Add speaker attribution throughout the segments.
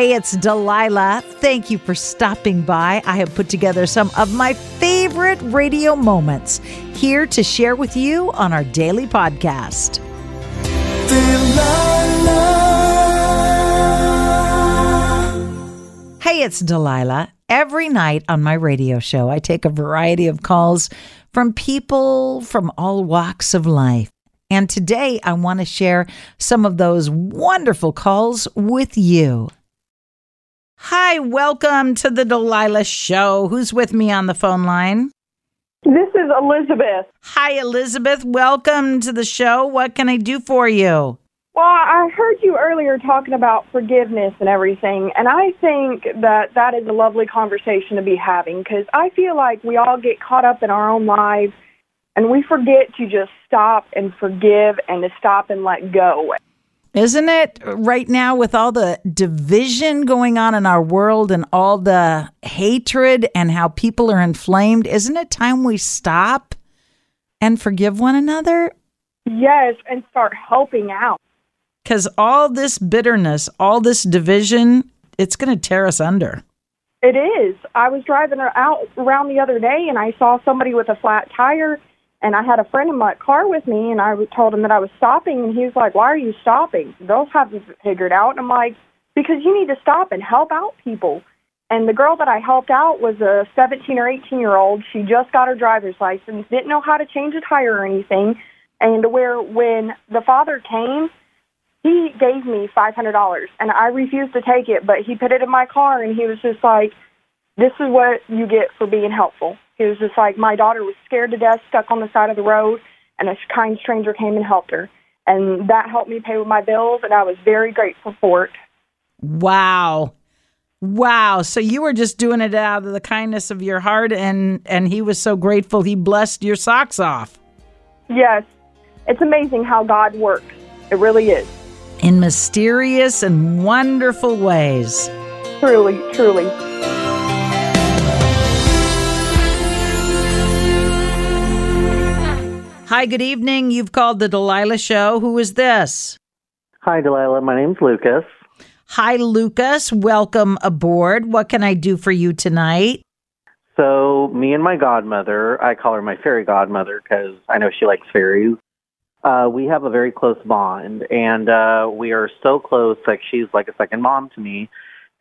Speaker 1: Hey, it's Delilah. Thank you for stopping by. I have put together some of my favorite radio moments here to share with you on our daily podcast. Hey, it's Delilah. Every night on my radio show, I take a variety of calls from people from all walks of life. And today I want to share some of those wonderful calls with you. Hi, welcome to the Delilah Show. Who's with me on the phone line?
Speaker 2: This is Elizabeth.
Speaker 1: Hi, Elizabeth. Welcome to the show. What can I do for you?
Speaker 2: Well, I heard you earlier talking about forgiveness and everything, and I think that that is a lovely conversation to be having because I feel like we all get caught up in our own lives and we forget to just stop and forgive and to stop and let go.
Speaker 1: Isn't it right now with all the division going on in our world and all the hatred and how people are inflamed? Isn't it time we stop and forgive one another?
Speaker 2: Yes, and start helping out.
Speaker 1: Because all this bitterness, all this division, it's going to tear us under.
Speaker 2: It is. I was driving out around the other day and I saw somebody with a flat tire and I had a friend in my car with me, and I told him that I was stopping, and he was like, "Why are you stopping? They'll have it figured out." And I'm like, "Because you need to stop and help out people." And the girl that I helped out was a 17 or 18 year old. She just got her driver's license, didn't know how to change a tire or anything, and where when the father came, he gave me $500, and I refused to take it, but he put it in my car, and he was just like, "This is what you get for being helpful." He was just like, my daughter was scared to death, stuck on the side of the road, and a kind stranger came and helped her. And that helped me pay with my bills, and I was very grateful for it.
Speaker 1: Wow. Wow. So you were just doing it out of the kindness of your heart, and, and he was so grateful he blessed your socks off.
Speaker 2: Yes. It's amazing how God works. It really is.
Speaker 1: In mysterious and wonderful ways.
Speaker 2: Truly, truly.
Speaker 1: Hi, good evening. You've called the Delilah Show. Who is this?
Speaker 3: Hi, Delilah. My name's Lucas.
Speaker 1: Hi, Lucas. Welcome aboard. What can I do for you tonight?
Speaker 3: So, me and my godmother, I call her my fairy godmother because I know she likes fairies. Uh, we have a very close bond, and uh, we are so close, like she's like a second mom to me.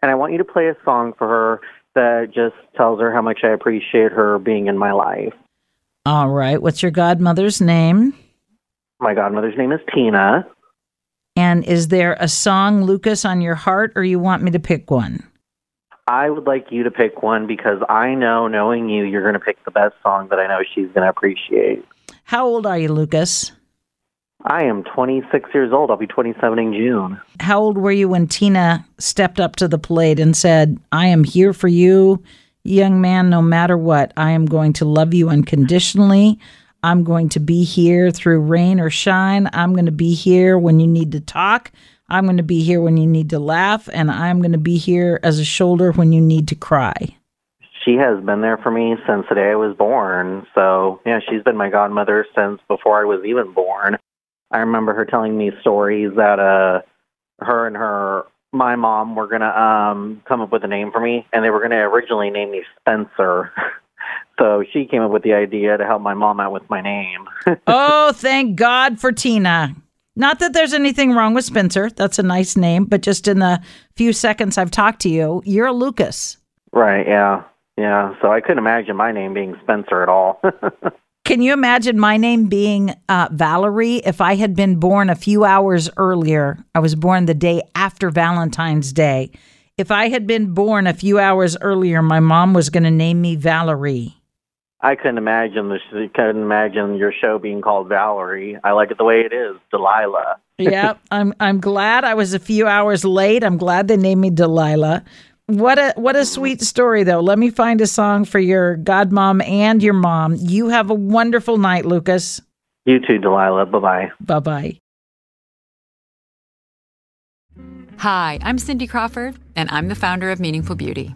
Speaker 3: And I want you to play a song for her that just tells her how much I appreciate her being in my life.
Speaker 1: All right. What's your godmother's name?
Speaker 3: My godmother's name is Tina.
Speaker 1: And is there a song, Lucas, on your heart, or you want me to pick one?
Speaker 3: I would like you to pick one because I know, knowing you, you're going to pick the best song that I know she's going to appreciate.
Speaker 1: How old are you, Lucas?
Speaker 3: I am 26 years old. I'll be 27 in June.
Speaker 1: How old were you when Tina stepped up to the plate and said, I am here for you? Young man, no matter what, I am going to love you unconditionally. I'm going to be here through rain or shine. I'm going to be here when you need to talk. I'm going to be here when you need to laugh. And I'm going to be here as a shoulder when you need to cry.
Speaker 3: She has been there for me since the day I was born. So, yeah, she's been my godmother since before I was even born. I remember her telling me stories that uh, her and her my mom were gonna um come up with a name for me, and they were gonna originally name me Spencer. so she came up with the idea to help my mom out with my name.
Speaker 1: oh, thank God for Tina. Not that there's anything wrong with Spencer. That's a nice name, but just in the few seconds I've talked to you, you're a Lucas.
Speaker 3: Right, yeah. Yeah. So I couldn't imagine my name being Spencer at all.
Speaker 1: Can you imagine my name being uh, Valerie if I had been born a few hours earlier? I was born the day after Valentine's Day. If I had been born a few hours earlier, my mom was going to name me Valerie.
Speaker 3: I couldn't imagine this. Couldn't imagine your show being called Valerie. I like it the way it is, Delilah.
Speaker 1: yeah, I'm. I'm glad I was a few hours late. I'm glad they named me Delilah. What a what a sweet story though. Let me find a song for your godmom and your mom. You have a wonderful night, Lucas.
Speaker 3: You too, Delilah. Bye-bye.
Speaker 1: Bye-bye.
Speaker 4: Hi, I'm Cindy Crawford, and I'm the founder of Meaningful Beauty.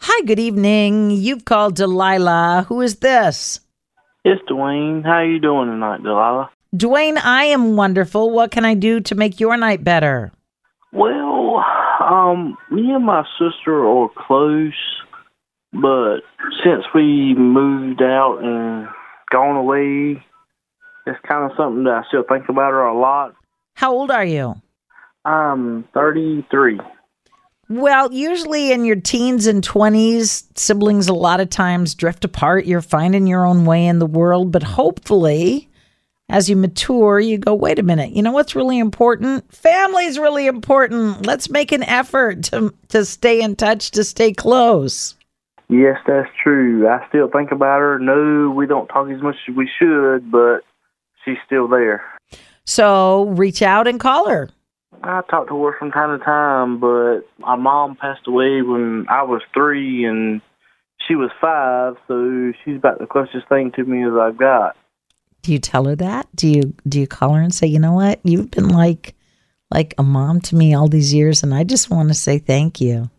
Speaker 1: Hi, good evening. You've called Delilah. Who is this?
Speaker 5: It's Dwayne. How are you doing tonight, Delilah?
Speaker 1: Dwayne, I am wonderful. What can I do to make your night better?
Speaker 5: Well, um, me and my sister are close, but since we moved out and gone away, it's kind of something that I still think about her a lot.
Speaker 1: How old are you?
Speaker 5: I'm 33.
Speaker 1: Well, usually in your teens and 20s, siblings a lot of times drift apart. You're finding your own way in the world, but hopefully, as you mature, you go, wait a minute, you know what's really important? Family's really important. Let's make an effort to, to stay in touch, to stay close.
Speaker 5: Yes, that's true. I still think about her. No, we don't talk as much as we should, but she's still there.
Speaker 1: So reach out and call her.
Speaker 5: I talk to her from time to time, but my mom passed away when I was three and she was five, so she's about the closest thing to me as I've got.
Speaker 1: Do you tell her that? Do you do you call her and say, you know what, you've been like like a mom to me all these years, and I just want to say thank you.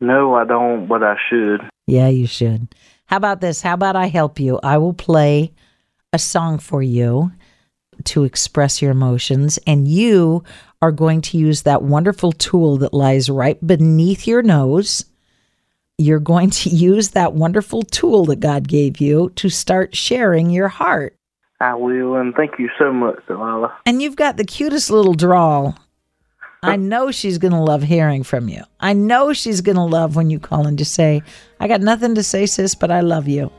Speaker 5: No, I don't, but I should.
Speaker 1: Yeah, you should. How about this? How about I help you? I will play a song for you to express your emotions, and you are going to use that wonderful tool that lies right beneath your nose. You're going to use that wonderful tool that God gave you to start sharing your heart.
Speaker 5: I will, and thank you so much, Delilah.
Speaker 1: And you've got the cutest little drawl. I know she's going to love hearing from you. I know she's going to love when you call and just say, I got nothing to say, sis, but I love you.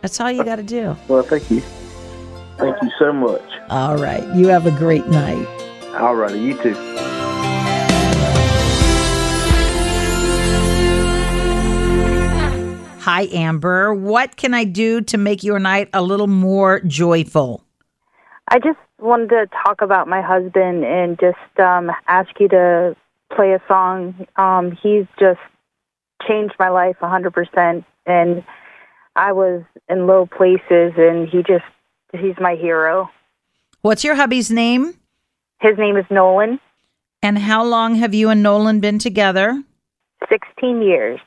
Speaker 1: That's all you uh, got to do.
Speaker 5: Well, thank you. Thank you so much.
Speaker 1: All right. You have a great night.
Speaker 5: All righty, you too.
Speaker 1: Hi, Amber. What can I do to make your night a little more joyful?
Speaker 2: I just wanted to talk about my husband and just um, ask you to play a song. Um, he's just changed my life a 100%. And I was in low places, and he just, he's my hero.
Speaker 1: What's your hubby's name?
Speaker 2: His name is Nolan.
Speaker 1: And how long have you and Nolan been together?
Speaker 6: 16 years.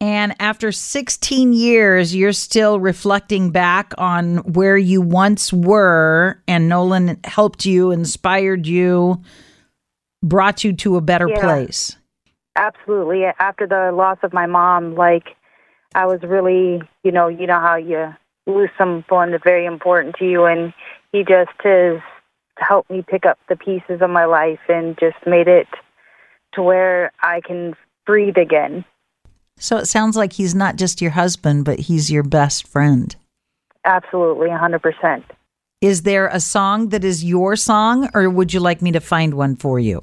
Speaker 1: And after 16 years, you're still reflecting back on where you once were, and Nolan helped you, inspired you, brought you to a better
Speaker 6: Yeah.
Speaker 1: place.
Speaker 6: Absolutely. After the loss of my mom, like I was really, you know, you know how you lose someone that's very important to you, and he just has helped me pick up the pieces of my life and just made it to where I can breathe again.
Speaker 1: So it sounds like he's not just your husband, but he's your best friend.
Speaker 6: Absolutely, 100%.
Speaker 1: Is there a song that is your song, or would you like me to find one for you?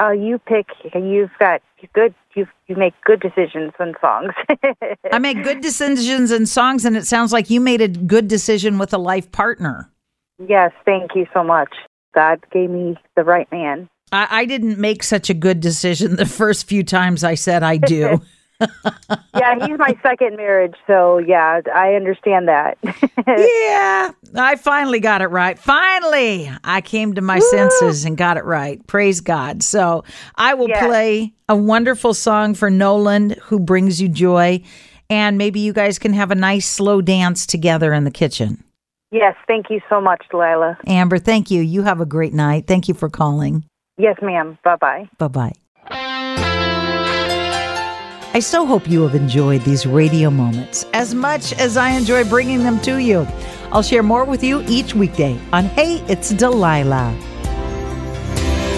Speaker 6: Uh, you pick. You've got good. You you make good decisions on songs.
Speaker 1: I make good decisions in songs, and it sounds like you made a good decision with a life partner.
Speaker 6: yes, thank you so much. God gave me the right man.
Speaker 1: I, I didn't make such a good decision the first few times I said I do.
Speaker 6: Yeah, he's my second marriage, so yeah, I understand that.
Speaker 1: yeah, I finally got it right. Finally, I came to my senses and got it right. Praise God. So I will play a wonderful song for Nolan who brings you joy. And maybe you guys can have a nice slow dance together in the kitchen.
Speaker 6: yes, thank you so much, Delilah.
Speaker 1: Amber, thank you. You have a great night. Thank you for calling.
Speaker 6: Yes, ma'am. Bye bye.
Speaker 1: Bye bye. I so hope you have enjoyed these radio moments as much as I enjoy bringing them to you. I'll share more with you each weekday on Hey, It's Delilah.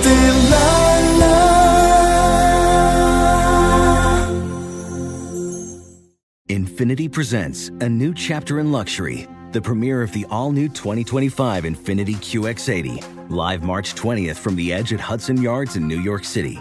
Speaker 7: Delilah. Infiniti presents a new chapter in luxury, the premiere of the all new 2025 Infiniti QX80, live March 20th from the edge at Hudson Yards in New York City,